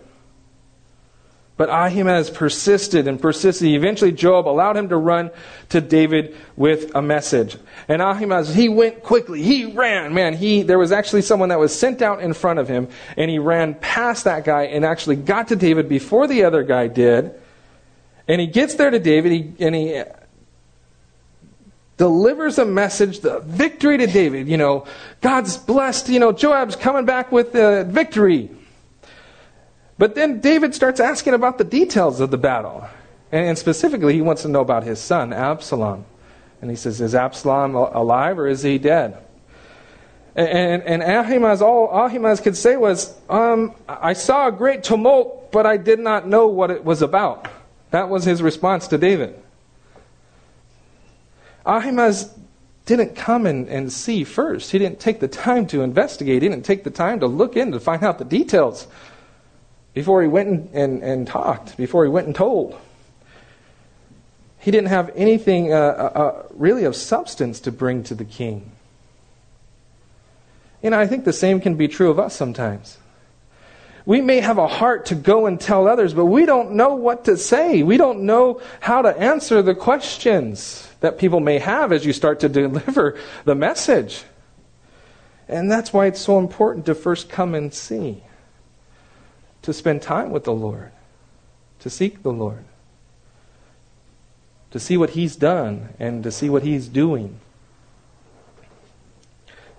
But Ahimaaz persisted and persisted. Eventually, Joab allowed him to run to David with a message. And Ahimaaz, he went quickly. He ran. Man, he, there was actually someone that was sent out in front of him, and he ran past that guy and actually got to David before the other guy did. And he gets there to David, he, and he delivers a message, the victory to David. You know, God's blessed, you know, Joab's coming back with the victory. But then David starts asking about the details of the battle. And specifically, he wants to know about his son, Absalom. And he says, Is Absalom alive or is he dead? And, and Ahimaaz, all Ahimaaz could say was, um, I saw a great tumult, but I did not know what it was about. That was his response to David. Ahimaaz didn't come and, and see first. He didn't take the time to investigate. He didn't take the time to look in to find out the details before he went and, and, and talked, before he went and told. He didn't have anything uh, uh, uh really of substance to bring to the king. Know, I think the same can be true of us sometimes. We may have a heart to go and tell others, but we don't know what to say. We don't know how to answer the questions that people may have as you start to deliver the message. And that's why it's so important to first come and see, to spend time with the Lord, to seek the Lord, to see what He's done and to see what He's doing.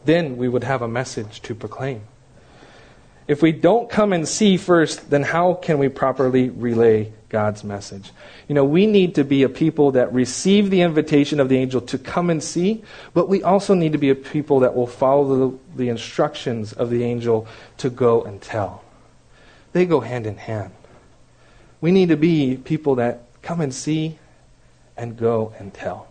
Then we would have a message to proclaim. If we don't come and see first, then how can we properly relay God's message? You know, we need to be a people that receive the invitation of the angel to come and see, but we also need to be a people that will follow the, the instructions of the angel to go and tell. They go hand in hand. We need to be people that come and see and go and tell.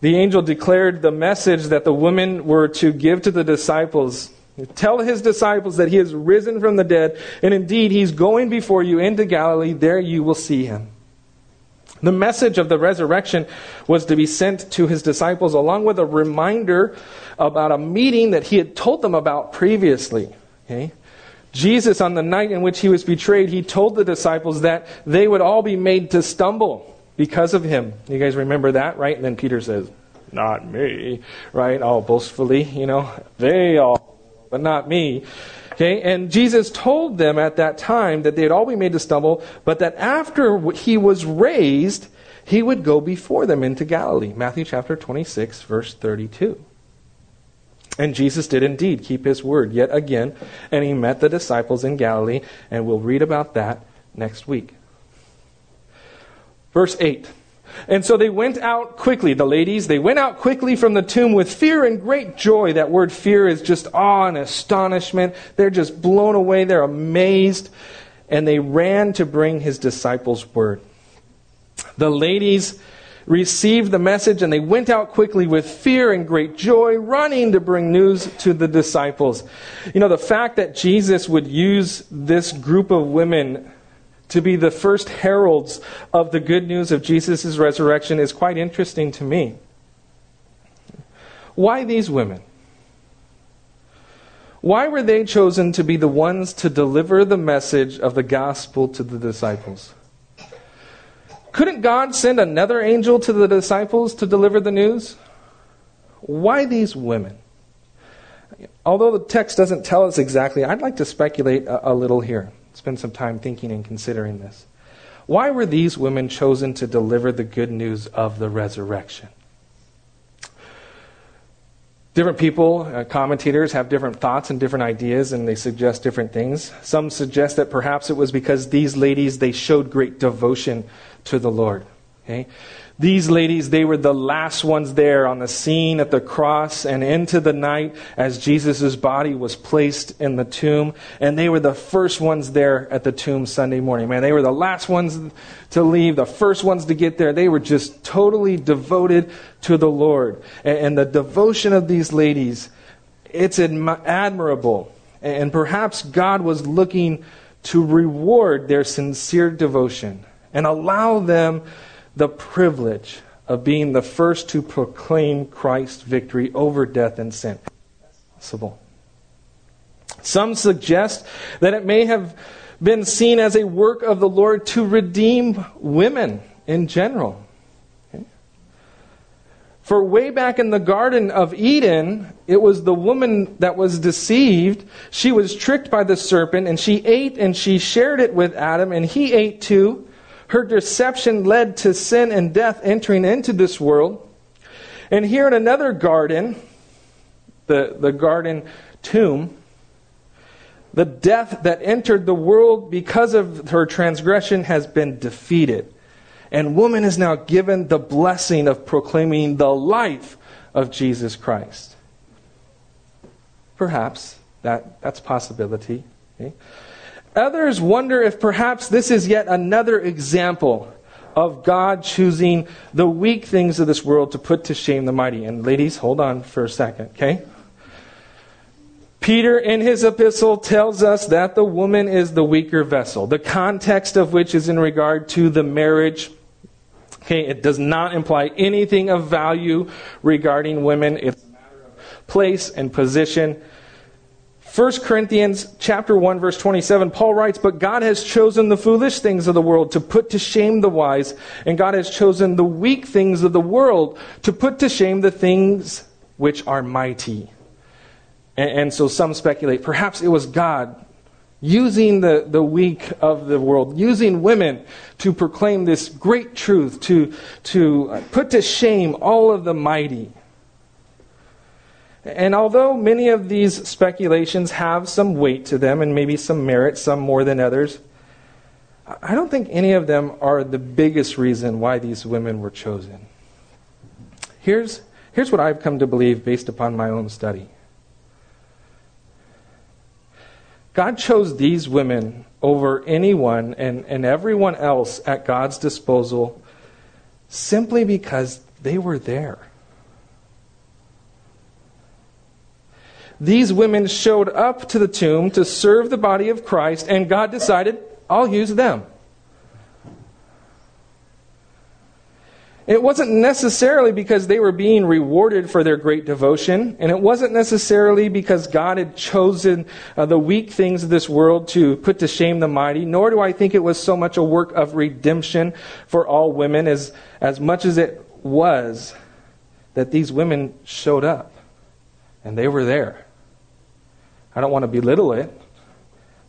The angel declared the message that the women were to give to the disciples Tell his disciples that he has risen from the dead, and indeed he's going before you into Galilee. There you will see him. The message of the resurrection was to be sent to his disciples along with a reminder about a meeting that he had told them about previously. Okay? Jesus, on the night in which he was betrayed, he told the disciples that they would all be made to stumble because of him. You guys remember that, right? And then Peter says, Not me, right? All boastfully, you know, they all but not me. Okay, and Jesus told them at that time that they'd all be made to stumble, but that after he was raised, he would go before them into Galilee. Matthew chapter 26, verse 32. And Jesus did indeed keep his word yet again, and he met the disciples in Galilee, and we'll read about that next week. Verse 8. And so they went out quickly, the ladies, they went out quickly from the tomb with fear and great joy. That word fear is just awe and astonishment. They're just blown away, they're amazed, and they ran to bring his disciples word. The ladies received the message and they went out quickly with fear and great joy, running to bring news to the disciples. You know, the fact that Jesus would use this group of women to be the first heralds of the good news of Jesus' resurrection is quite interesting to me. Why these women? Why were they chosen to be the ones to deliver the message of the gospel to the disciples? Couldn't God send another angel to the disciples to deliver the news? Why these women? Although the text doesn't tell us exactly, I'd like to speculate a, a little here. Spend some time thinking and considering this. Why were these women chosen to deliver the good news of the resurrection? Different people, uh, commentators, have different thoughts and different ideas, and they suggest different things. Some suggest that perhaps it was because these ladies they showed great devotion to the Lord. Okay? These ladies, they were the last ones there on the scene at the cross and into the night as Jesus' body was placed in the tomb. And they were the first ones there at the tomb Sunday morning. Man, they were the last ones to leave, the first ones to get there. They were just totally devoted to the Lord. And, the devotion of these ladies, it's admirable. And perhaps God was looking to reward their sincere devotion and allow them the privilege of being the first to proclaim Christ's victory over death and sin. Possible. Some suggest that it may have been seen as a work of the Lord to redeem women in general. For way back in the Garden of Eden, it was the woman that was deceived. She was tricked by the serpent, and she ate and she shared it with Adam, and he ate too. Her deception led to sin and death entering into this world. And here in another garden, the, the garden tomb, the death that entered the world because of her transgression has been defeated. And woman is now given the blessing of proclaiming the life of Jesus Christ. Perhaps that, that's possibility. Okay? Others wonder if perhaps this is yet another example of God choosing the weak things of this world to put to shame the mighty. And ladies, hold on for a second, okay? Peter, in his epistle, tells us that the woman is the weaker vessel, the context of which is in regard to the marriage. Okay, it does not imply anything of value regarding women. It's a matter of place and position. 1 Corinthians chapter 1 verse 27 Paul writes but God has chosen the foolish things of the world to put to shame the wise and God has chosen the weak things of the world to put to shame the things which are mighty. And, and so some speculate perhaps it was God using the, the weak of the world, using women to proclaim this great truth, to, to uh, put to shame all of the mighty. And although many of these speculations have some weight to them and maybe some merit, some more than others, I don't think any of them are the biggest reason why these women were chosen. Here's, here's what I've come to believe based upon my own study God chose these women over anyone and, and everyone else at God's disposal simply because they were there. These women showed up to the tomb to serve the body of Christ, and God decided, I'll use them. It wasn't necessarily because they were being rewarded for their great devotion, and it wasn't necessarily because God had chosen uh, the weak things of this world to put to shame the mighty, nor do I think it was so much a work of redemption for all women as, as much as it was that these women showed up and they were there. I don't want to belittle it,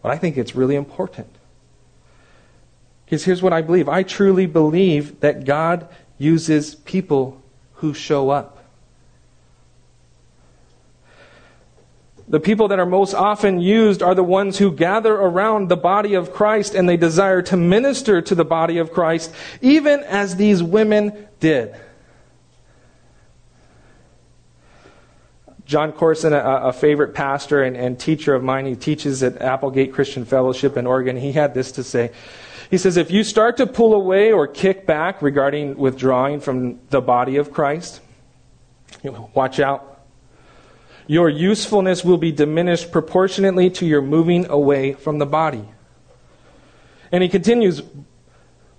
but I think it's really important. Because here's what I believe I truly believe that God uses people who show up. The people that are most often used are the ones who gather around the body of Christ and they desire to minister to the body of Christ, even as these women did. Jon Courson, a, a favorite pastor and, and teacher of mine, he teaches at Applegate Christian Fellowship in Oregon. He had this to say. He says, if you start to pull away or kick back regarding withdrawing from the body of Christ, watch out. Your usefulness will be diminished proportionately to your moving away from the body. And he continues,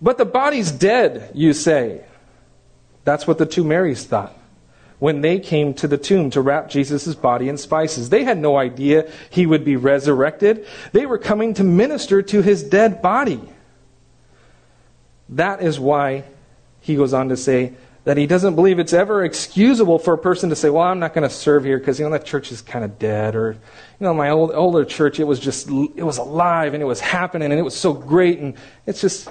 but the body's dead, you say. That's what the two Marys thought when they came to the tomb to wrap Jesus' body in spices. They had no idea he would be resurrected. They were coming to minister to his dead body. That is why he goes on to say that he doesn't believe it's ever excusable for a person to say, well, I'm not going to serve here because, you know, that church is kind of dead. Or, you know, my old, older church, it was just, it was alive and it was happening and it was so great. And it's just,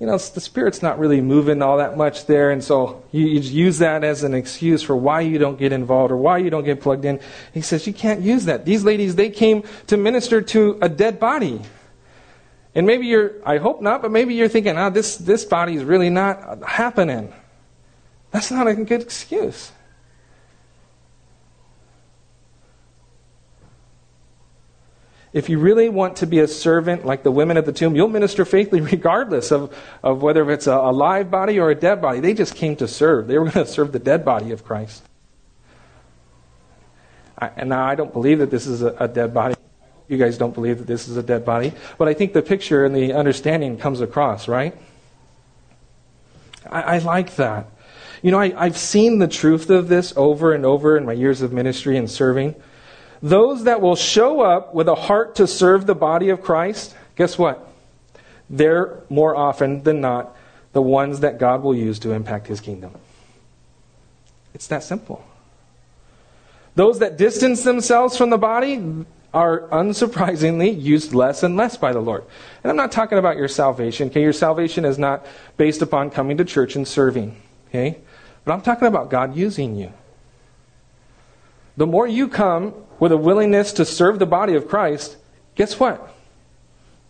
you know, the Spirit's not really moving all that much there, and so you, you, use that as an excuse for why you don't get involved or why you don't get plugged in. He says, You can't use that. These ladies, they came to minister to a dead body. And maybe you're, I hope not, but maybe you're thinking, oh, this, this body is really not happening. That's not a good excuse. If you really want to be a servant like the women at the tomb, you'll minister faithfully regardless of, of whether it's a, a live body or a dead body. They just came to serve. They were going to serve the dead body of Christ. I, and now I don't believe that this is a, a dead body. You guys don't believe that this is a dead body. But I think the picture and the understanding comes across, right? I, I like that. You know, I, I've seen the truth of this over and over in my years of ministry and serving. Those that will show up with a heart to serve the body of Christ, guess what? They're more often than not the ones that God will use to impact his kingdom. It's that simple. Those that distance themselves from the body are unsurprisingly used less and less by the Lord. And I'm not talking about your salvation, okay? Your salvation is not based upon coming to church and serving, okay? But I'm talking about God using you. The more you come with a willingness to serve the body of Christ, guess what?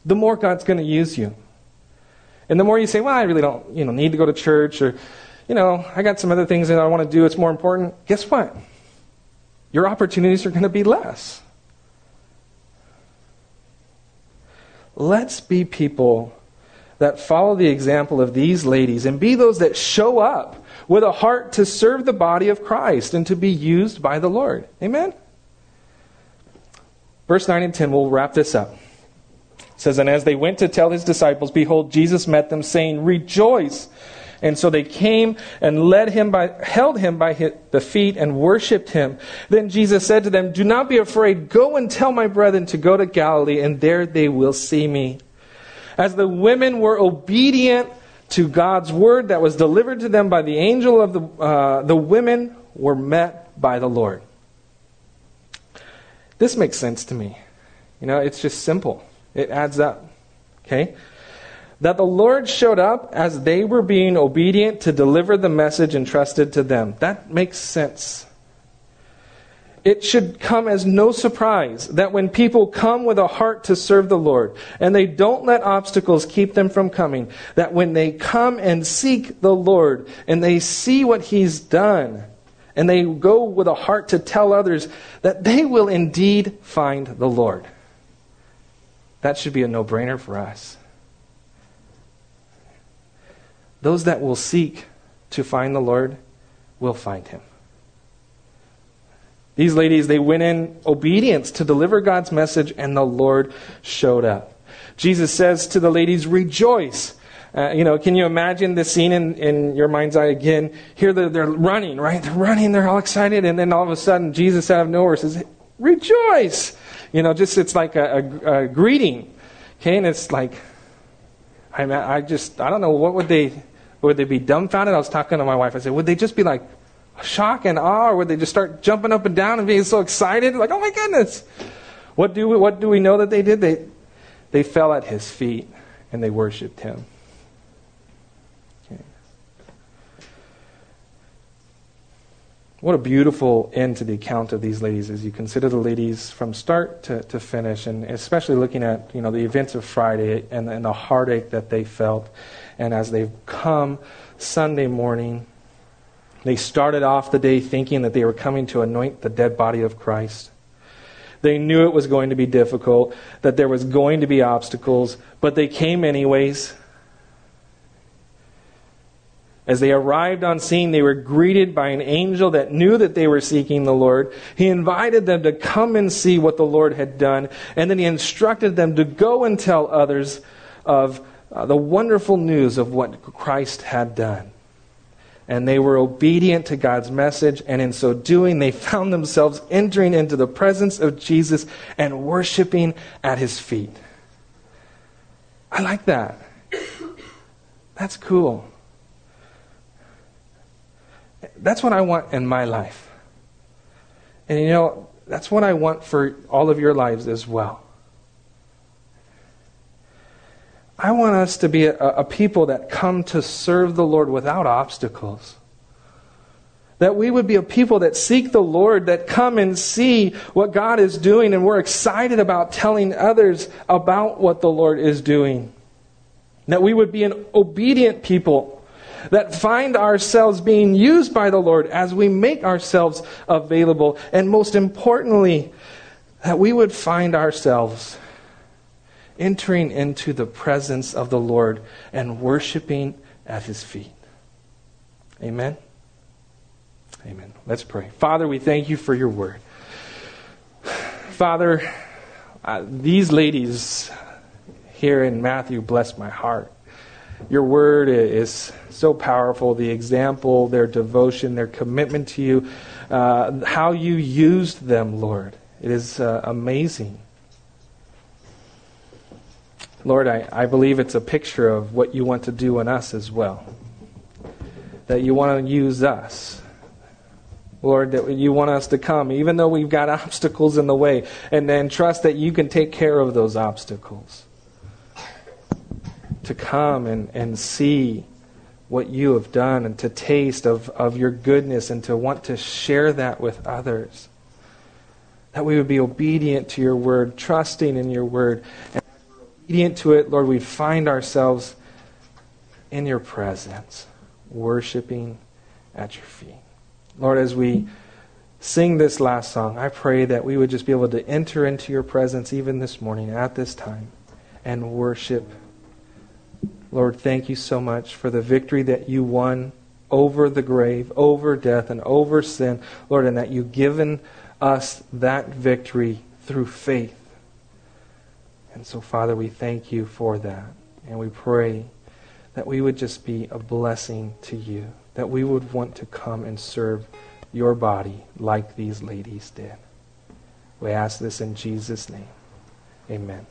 The more God's going to use you. And the more you say, well, I really don't you know, need to go to church or, you know, I got some other things that I want to do, it's more important. Guess what? Your opportunities are going to be less. Let's be people that follow the example of these ladies and be those that show up with a heart to serve the body of Christ and to be used by the Lord. Amen? Verse 9 and 10, we'll wrap this up. It says, And as they went to tell his disciples, behold, Jesus met them, saying, Rejoice. And so they came and led him by, held him by his, the feet and worshipped him. Then Jesus said to them, Do not be afraid. Go and tell my brethren to go to Galilee, and there they will see me. As the women were obedient to God's word that was delivered to them by the angel of the, uh, the women were met by the Lord. This makes sense to me. You know, it's just simple. It adds up. Okay? That the Lord showed up as they were being obedient to deliver the message entrusted to them. That makes sense. It should come as no surprise that when people come with a heart to serve the Lord and they don't let obstacles keep them from coming, that when they come and seek the Lord and they see what He's done, and they go with a heart to tell others that they will indeed find the Lord. That should be a no brainer for us. Those that will seek to find the Lord will find him. These ladies, they went in obedience to deliver God's message, and the Lord showed up. Jesus says to the ladies, Rejoice. Uh, you know, can you imagine the scene in, in your mind's eye again? Here they're, they're running, right? They're running, they're all excited, and then all of a sudden, Jesus out of nowhere says, Rejoice! You know, just it's like a, a, a greeting. Okay, and it's like, I, mean, I just, I don't know, what would they, would they be dumbfounded? I was talking to my wife. I said, would they just be like shock and awe, or would they just start jumping up and down and being so excited? Like, oh my goodness! What do we, what do we know that they did? They, they fell at his feet and they worshiped him. What a beautiful end to the account of these ladies as you consider the ladies from start to, to finish, and especially looking at you know the events of Friday and, and the heartache that they felt. And as they've come Sunday morning, they started off the day thinking that they were coming to anoint the dead body of Christ. They knew it was going to be difficult, that there was going to be obstacles, but they came anyways. As they arrived on scene, they were greeted by an angel that knew that they were seeking the Lord. He invited them to come and see what the Lord had done, and then he instructed them to go and tell others of uh, the wonderful news of what Christ had done. And they were obedient to God's message, and in so doing, they found themselves entering into the presence of Jesus and worshiping at his feet. I like that. That's cool. That's what I want in my life. And you know, that's what I want for all of your lives as well. I want us to be a, a, people that come to serve the Lord without obstacles. That we would be a people that seek the Lord, that come and see what God is doing, and we're excited about telling others about what the Lord is doing. That we would be an obedient people that find ourselves being used by the Lord as we make ourselves available. And most importantly, that we would find ourselves entering into the presence of the Lord and worshiping at his feet. Amen. Amen. Let's pray. Father, we thank you for your word. Father, uh, these ladies here in Matthew bless my heart. Your word is so powerful. The example, their devotion, their commitment to you, uh, how you used them, Lord. It is uh, amazing. Lord, I, I believe it's a picture of what you want to do in us as well. That you want to use us. Lord, that you want us to come, even though we've got obstacles in the way, and then trust that you can take care of those obstacles to come and, and see what you have done and to taste of, of your goodness and to want to share that with others. That we would be obedient to your word, trusting in your word. And obedient to it, Lord, we'd find ourselves in your presence, worshiping at your feet. Lord, as we sing this last song, I pray that we would just be able to enter into your presence even this morning at this time and worship Lord, thank you so much for the victory that you won over the grave, over death, and over sin, Lord, and that you've given us that victory through faith. And so, Father, we thank you for that. And we pray that we would just be a blessing to you, that we would want to come and serve your body like these ladies did. We ask this in Jesus' name. Amen.